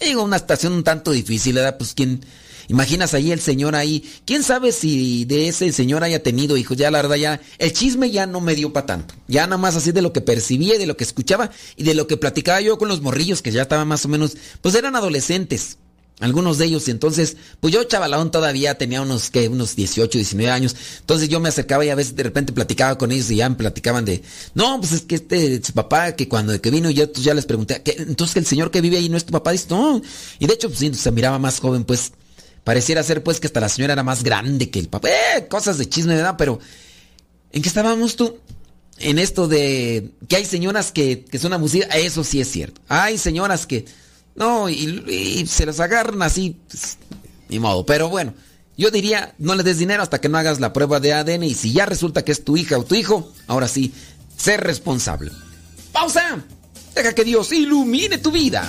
Llegó una estación un tanto difícil, ¿verdad? Pues, ¿quién, Imaginas ahí el señor ahí. ¿Quién sabe si de ese señor haya tenido hijos? Ya la verdad ya el chisme ya no me dio para tanto. Ya nada más así de lo que percibía de lo que escuchaba y de lo que platicaba yo con los morrillos que ya estaban más o menos, pues eran adolescentes. Algunos de ellos, y entonces, pues yo chavalón todavía tenía unos, que Unos 18, 19 años. Entonces yo me acercaba y a veces de repente platicaba con ellos y ya me platicaban de, no, pues es que este, su papá, que cuando que vino yo ya les pregunté, entonces que el señor que vive ahí no es tu papá, dice, no. Y de hecho, pues sí, se miraba más joven, pues Pareciera ser pues que hasta la señora era más grande que el papá. Eh, cosas de chisme, ¿verdad? Pero, ¿en qué estábamos tú? en esto de que hay señoras que, que son abusivas, eso sí es cierto. Hay señoras que, no, y, se las agarran así, pues, ni modo. Pero bueno, yo diría, no le des dinero hasta que no hagas la prueba de ADN y si ya resulta que es tu hija o tu hijo, ahora sí, ser responsable. ¡Pausa! Deja que Dios ilumine tu vida.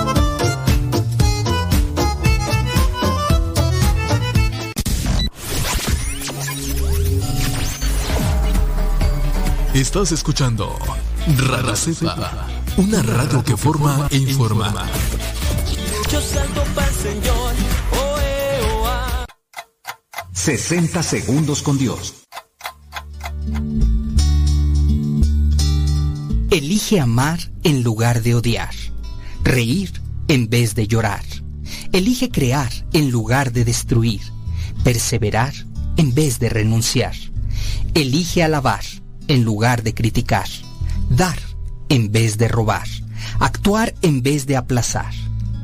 Estás escuchando Radio Cepa, una radio que forma e informa. Yo salto pa'l Señor, oh, eh, oh, ah. 60 segundos con Dios. Elige amar en lugar de odiar. Reír en vez de llorar. Elige crear en lugar de destruir. Perseverar en vez de renunciar. Elige alabar en lugar de criticar. Dar en vez de robar. Actuar en vez de aplazar.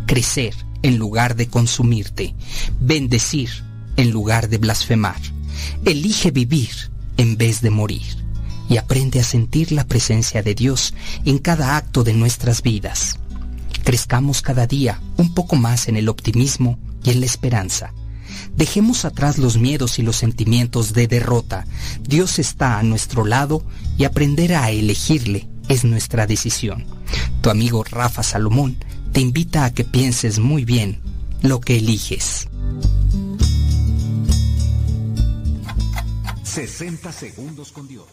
Crecer en lugar de consumirte. Bendecir en lugar de blasfemar. Elige vivir en vez de morir. Y aprende a sentir la presencia de Dios en cada acto de nuestras vidas. Crezcamos cada día un poco más en el optimismo y en la esperanza. Dejemos atrás los miedos y los sentimientos de derrota. Dios está a nuestro lado y aprender a elegirle es nuestra decisión. Tu amigo Rafa Salomón te invita a que pienses muy bien lo que eliges. 60 segundos con Dios.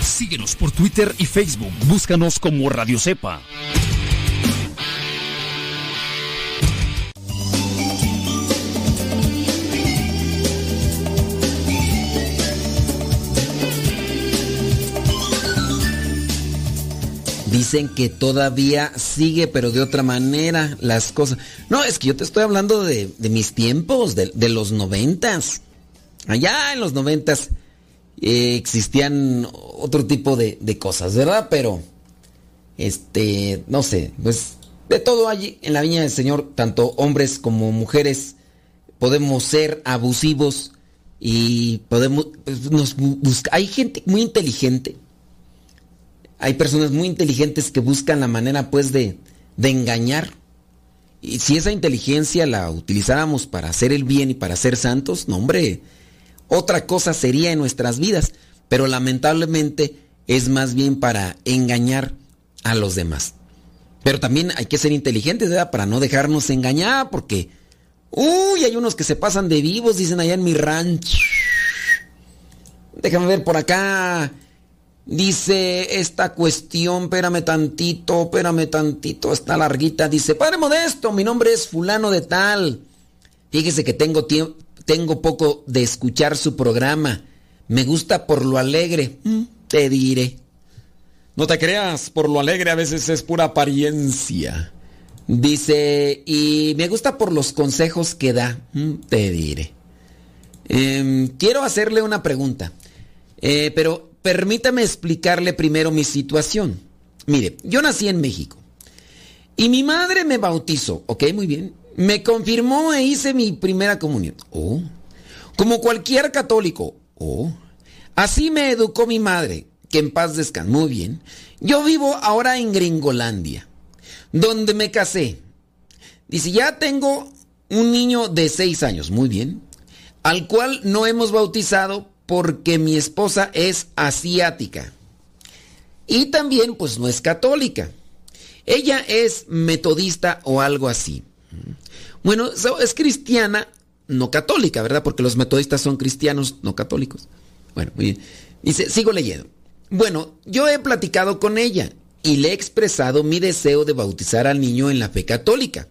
Síguenos por Twitter y Facebook. Búscanos como Radio Cepa. Dicen que todavía sigue, pero de otra manera las cosas. No, es que yo te estoy hablando de, de mis tiempos, de, de, los noventas. Allá en los noventas eh, existían otro tipo de, de, cosas, ¿verdad? Pero, este, no sé, pues de todo allí en la viña del Señor, tanto hombres como mujeres, podemos ser abusivos y podemos, pues, nos busca. Hay gente muy inteligente hay personas muy inteligentes que buscan la manera pues de, de engañar. Y si esa inteligencia la utilizáramos para hacer el bien y para ser santos, no hombre, otra cosa sería en nuestras vidas. Pero lamentablemente es más bien para engañar a los demás. Pero también hay que ser inteligentes, ¿verdad? Para no dejarnos engañar, porque... Uy, hay unos que se pasan de vivos, dicen allá en mi rancho. Déjame ver por acá. Dice esta cuestión, espérame tantito, espérame tantito, está larguita. Dice, Padre Modesto, mi nombre es fulano de tal. Fíjese que tengo, tengo poco de escuchar su programa. Me gusta por lo alegre. Mm, te diré. No te creas, por lo alegre a veces es pura apariencia. Dice, y me gusta por los consejos que da. Mm, te diré. Eh, quiero hacerle una pregunta. Eh, pero permítame explicarle primero mi situación. Mire, yo nací en México y mi madre me bautizó, ¿ok? Muy bien. Me confirmó e hice mi primera comunión. Oh. Como cualquier católico. Oh. Así me educó mi madre, que en paz descanse. Muy bien. Yo vivo ahora en Gringolandia, donde me casé. Dice, ya tengo un niño de seis años, muy bien, al cual no hemos bautizado porque mi esposa es asiática. Y también pues no es católica. Ella es metodista o algo así. Bueno, es cristiana, no católica, ¿verdad? Porque los metodistas son cristianos, no católicos. Bueno, muy bien. Dice, sigo leyendo. Bueno, yo he platicado con ella y le he expresado mi deseo de bautizar al niño en la fe católica.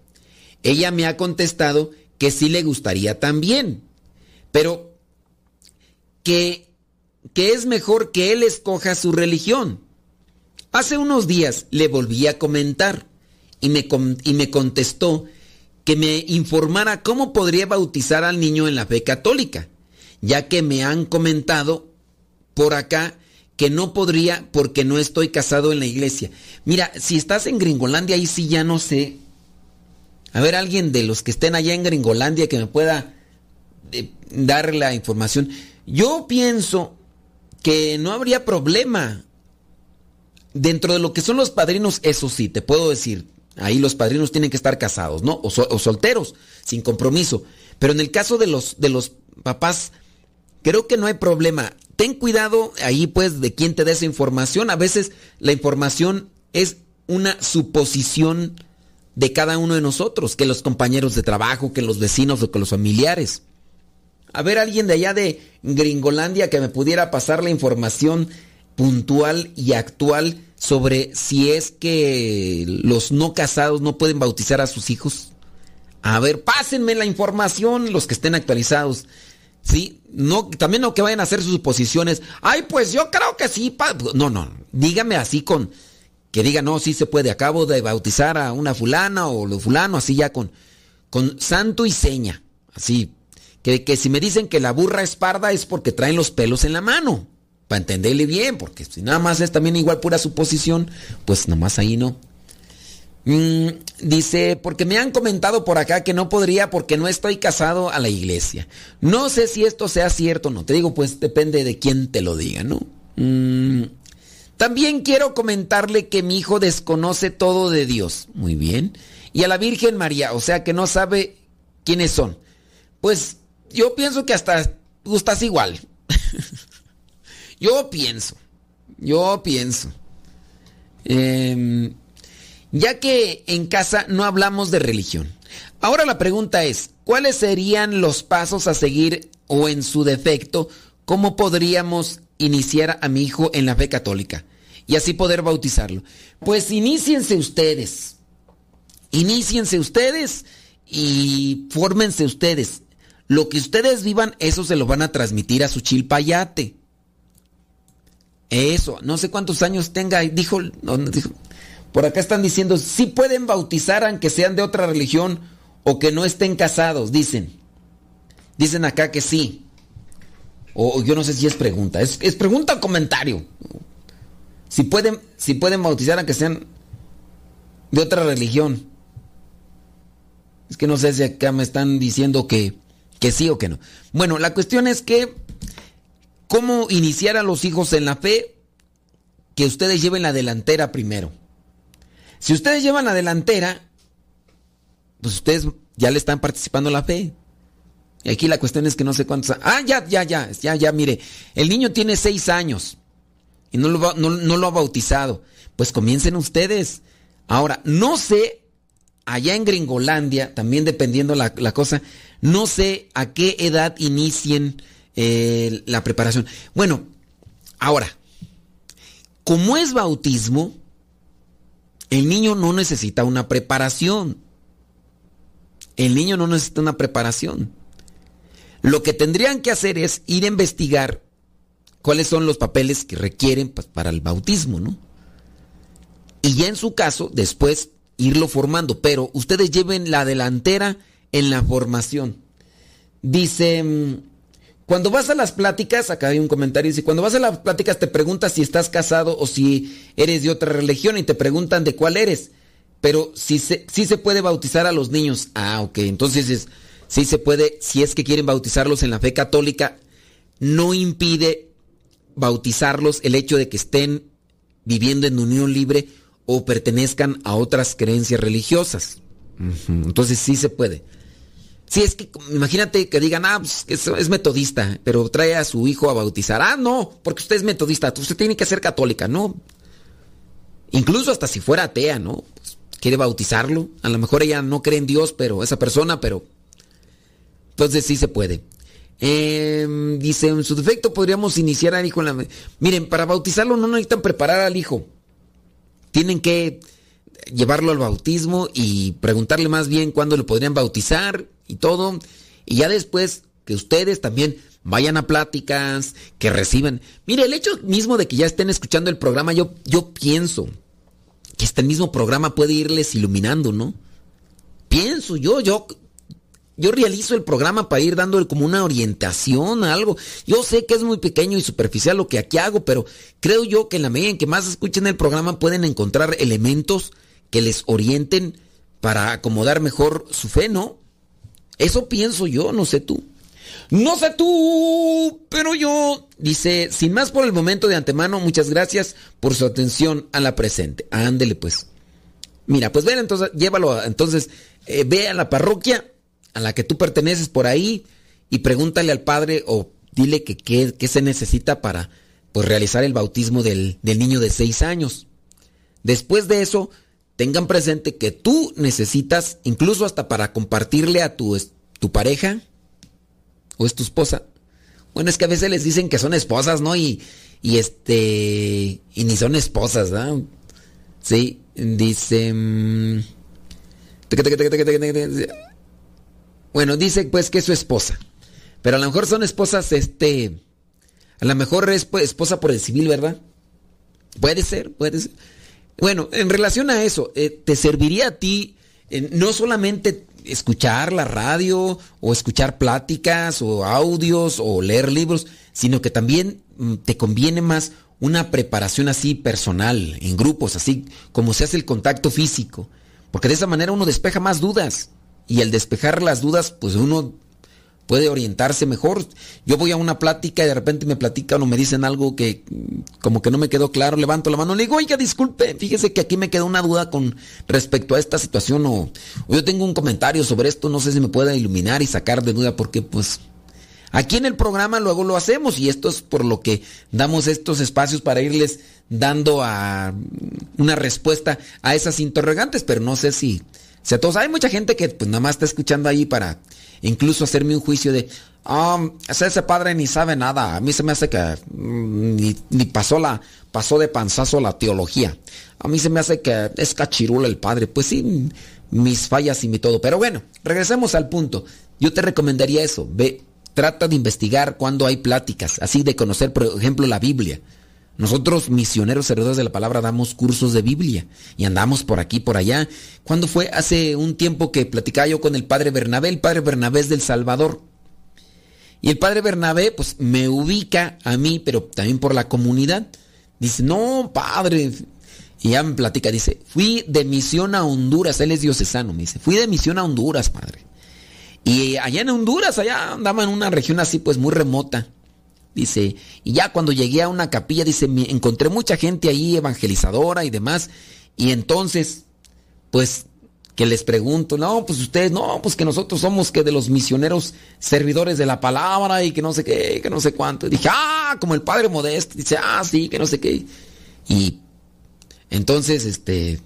Ella me ha contestado que sí le gustaría también, pero que, que es mejor que él escoja su religión. Hace unos días le volví a comentar y me, y me contestó que me informara cómo podría bautizar al niño en la fe católica, ya que me han comentado por acá que no podría porque no estoy casado en la iglesia. Mira, si estás en Gringolandia, ahí sí ya no sé. A ver, alguien de los que estén allá en Gringolandia que me pueda eh, dar la información. Yo pienso que no habría problema. Dentro de lo que son los padrinos, eso sí, te puedo decir, ahí los padrinos tienen que estar casados, ¿no? O, solteros, sin compromiso. Pero en el caso de los, de los papás, creo que no hay problema ten cuidado ahí pues de quién te da esa información. A veces la información es una suposición de cada uno de nosotros, que los compañeros de trabajo, que los vecinos o que los familiares. A ver, alguien de allá de Gringolandia que me pudiera pasar la información puntual y actual sobre si es que los no casados no pueden bautizar a sus hijos. A ver, pásenme la información, los que estén actualizados. ¿Sí? No, también no que vayan a hacer sus suposiciones. Ay, pues yo creo que sí. No, no. Dígame así con. Que diga, no, sí se puede. Acabo de bautizar a una fulana o lo fulano, así ya con. Con santo y seña. Así. Que, que si me dicen que la burra es parda es porque traen los pelos en la mano. Para entenderle bien. Porque si nada más es también igual pura suposición, pues nomás ahí no. Mm, dice, porque me han comentado por acá que no podría porque no estoy casado a la iglesia. No sé si esto sea cierto o no. Te digo, pues depende de quién te lo diga, ¿no? Mm, también quiero comentarle que mi hijo desconoce todo de Dios. Muy bien. Y a la Virgen María, o sea que no sabe quiénes son. Pues yo pienso que hasta gustas igual. <laughs> yo pienso. Yo pienso. Eh, ya que en casa no hablamos de religión. Ahora la pregunta es, ¿cuáles serían los pasos a seguir o en su defecto, cómo podríamos iniciar a mi hijo en la fe católica y así poder bautizarlo? Pues iníciense ustedes, iníciense ustedes y fórmense ustedes. Lo que ustedes vivan, eso se lo van a transmitir a su chilpayate. Eso, no sé cuántos años tenga, dijo, por acá están diciendo, si pueden bautizar aunque sean de otra religión o que no estén casados, dicen. Dicen acá que sí. O yo no sé si es pregunta. Es, pregunta o comentario. Si pueden, si pueden bautizar aunque sean de otra religión. Es que no sé si acá me están diciendo que, que sí o que no. Bueno, la cuestión es que, ¿cómo iniciar a los hijos en la fe? Que ustedes lleven la delantera primero. Si ustedes llevan la delantera, pues ustedes ya le están participando la fe. Y aquí la cuestión es que no sé cuántos. Ah, ya, ya, ya, ya, ya, mire. El niño tiene seis años y no lo, no, lo ha bautizado. Pues comiencen ustedes. Ahora, no sé, allá en Gringolandia, también dependiendo la, la cosa, no sé a qué edad inicien eh, la preparación. Bueno, ahora, como es bautismo, el niño no necesita una preparación. El niño no necesita una preparación. Lo que tendrían que hacer es ir a investigar cuáles son los papeles que requieren pues, para el bautismo, ¿no? Y ya en su caso, después irlo formando. Pero ustedes lleven la delantera en la formación. Dice mm, cuando vas a las pláticas, acá hay un comentario, dice, cuando vas a las pláticas te preguntas si estás casado o si eres de otra religión y te preguntan de cuál eres. Pero si se, si se puede bautizar a los niños. Ah, ok. Entonces es, sí se puede, si es que quieren bautizarlos en la fe católica, no impide bautizarlos el hecho de que estén viviendo en unión libre o pertenezcan a otras creencias religiosas. Entonces sí se puede. Si es que imagínate que digan, ah, pues, es, metodista, pero trae a su hijo a bautizar. Ah, no, porque usted es metodista, usted tiene que ser católica, ¿no? Incluso hasta si fuera atea, ¿no? Pues, quiere bautizarlo. A lo mejor ella no cree en Dios, pero esa persona, pero... Entonces sí se puede. Em, dice, en su defecto podríamos iniciar al hijo en la... Miren, para bautizarlo no necesitan preparar al hijo. Tienen que llevarlo al bautismo y preguntarle más bien cuándo lo podrían bautizar y todo. Y ya después que ustedes también vayan a pláticas, que reciban. Mire, el hecho mismo de que ya estén escuchando el programa, yo, yo pienso que este mismo programa puede irles iluminando, ¿no? Pienso yo, yo, yo realizo el programa para ir dándole como una orientación a algo. Yo sé que es muy pequeño y superficial lo que aquí hago, pero creo yo que en la medida en que más escuchen el programa pueden encontrar elementos que les orienten para acomodar mejor su fe, ¿no? Eso pienso yo, no sé tú. No sé tú, pero yo, dice, sin más por el momento de antemano, muchas gracias por su atención a la presente. Ándele pues. Mira, pues ven entonces, llévalo, entonces, eh, ve a la parroquia a la que tú perteneces por ahí y pregúntale al padre o dile que qué se necesita para pues, realizar el bautismo del, del niño de seis años. Después de eso, tengan presente que tú necesitas, incluso hasta para compartirle a tu, tu pareja, o es tu esposa. Bueno, es que a veces les dicen que son esposas, ¿no? Y, y este, y ni son esposas, ¿no? Sí, dice... Bueno, dice pues que es su esposa. Pero a lo mejor son esposas, este... A lo mejor es esposa por el civil, ¿verdad? Puede ser, puede ser. Bueno, en relación a eso, eh, ¿te serviría a ti eh, no solamente escuchar la radio o escuchar pláticas o audios o leer libros, sino que también mm, te conviene más una preparación así personal, en grupos, así como se hace el contacto físico, porque de esa manera uno despeja más dudas y al despejar las dudas, pues uno puede orientarse mejor. Yo voy a una plática y de repente me platican o me dicen algo que como que no me quedó claro, levanto la mano y le digo, oiga, disculpe, fíjese que aquí me quedó una duda con respecto a esta situación o, yo tengo un comentario sobre esto, no sé si me pueda iluminar y sacar de duda porque pues aquí en el programa luego lo hacemos y esto es por lo que damos estos espacios para irles dando a una respuesta a esas interrogantes, pero no sé si, todos, hay mucha gente que pues nada más está escuchando ahí para incluso hacerme un juicio de, ah, ese padre ni sabe nada, a mí se me hace que mm, ni, pasó, la, pasó de panzazo la teología, a mí se me hace que es cachirula el padre, pues sí, mis fallas y mi todo, pero bueno, regresemos al punto, yo te recomendaría eso, ve, trata de investigar cuando hay pláticas, así de conocer, por ejemplo, la Biblia. Nosotros, misioneros servidores de la palabra, damos cursos de Biblia y andamos por aquí, por allá. ¿Cuándo fue? Hace un tiempo que platicaba yo con el padre Bernabé. El padre Bernabé es del Salvador. Y el padre Bernabé, pues me ubica a mí, pero también por la comunidad. Dice, no, padre. Y ya me platica, dice, fui de misión a Honduras. Él es diocesano, me dice, fui de misión a Honduras, padre. Y allá en Honduras, allá andaba en una región así, pues muy remota. Dice, y ya cuando llegué a una capilla, dice, encontré mucha gente ahí evangelizadora y demás. Y entonces, pues, que les pregunto, no, pues ustedes, no, pues que nosotros somos que de los misioneros servidores de la palabra y que no sé qué, que no sé cuánto. dije, ah, como el padre modesto. Dice, ah, sí, que no sé qué. Y entonces, este,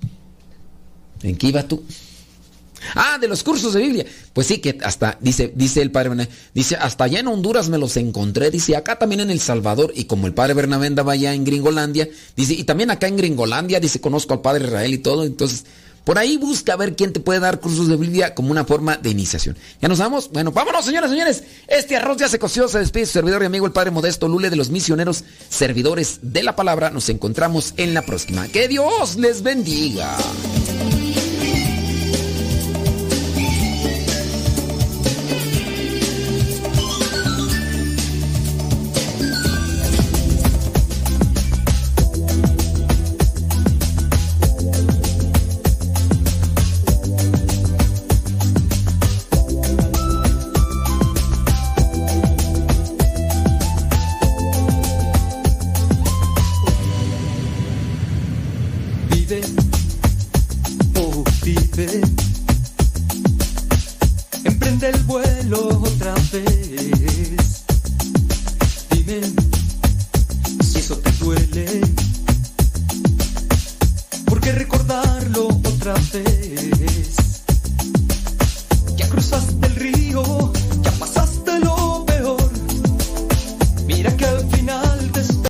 ¿en qué iba tú? Ah, de los cursos de Biblia. Pues sí, que hasta, dice, dice el padre Bernabé, dice, hasta allá en Honduras me los encontré, dice, acá también en El Salvador, y como el padre Bernabé andaba allá en Gringolandia, dice, y también acá en Gringolandia, dice, conozco al padre Israel y todo, entonces, por ahí busca a ver quién te puede dar cursos de Biblia como una forma de iniciación. ¿Ya nos vamos? Bueno, vámonos, señores, señores. Este arroz ya se coció, se despide su servidor y amigo el Padre Modesto Lule de los misioneros servidores de la palabra. Nos encontramos en la próxima. Que Dios les bendiga.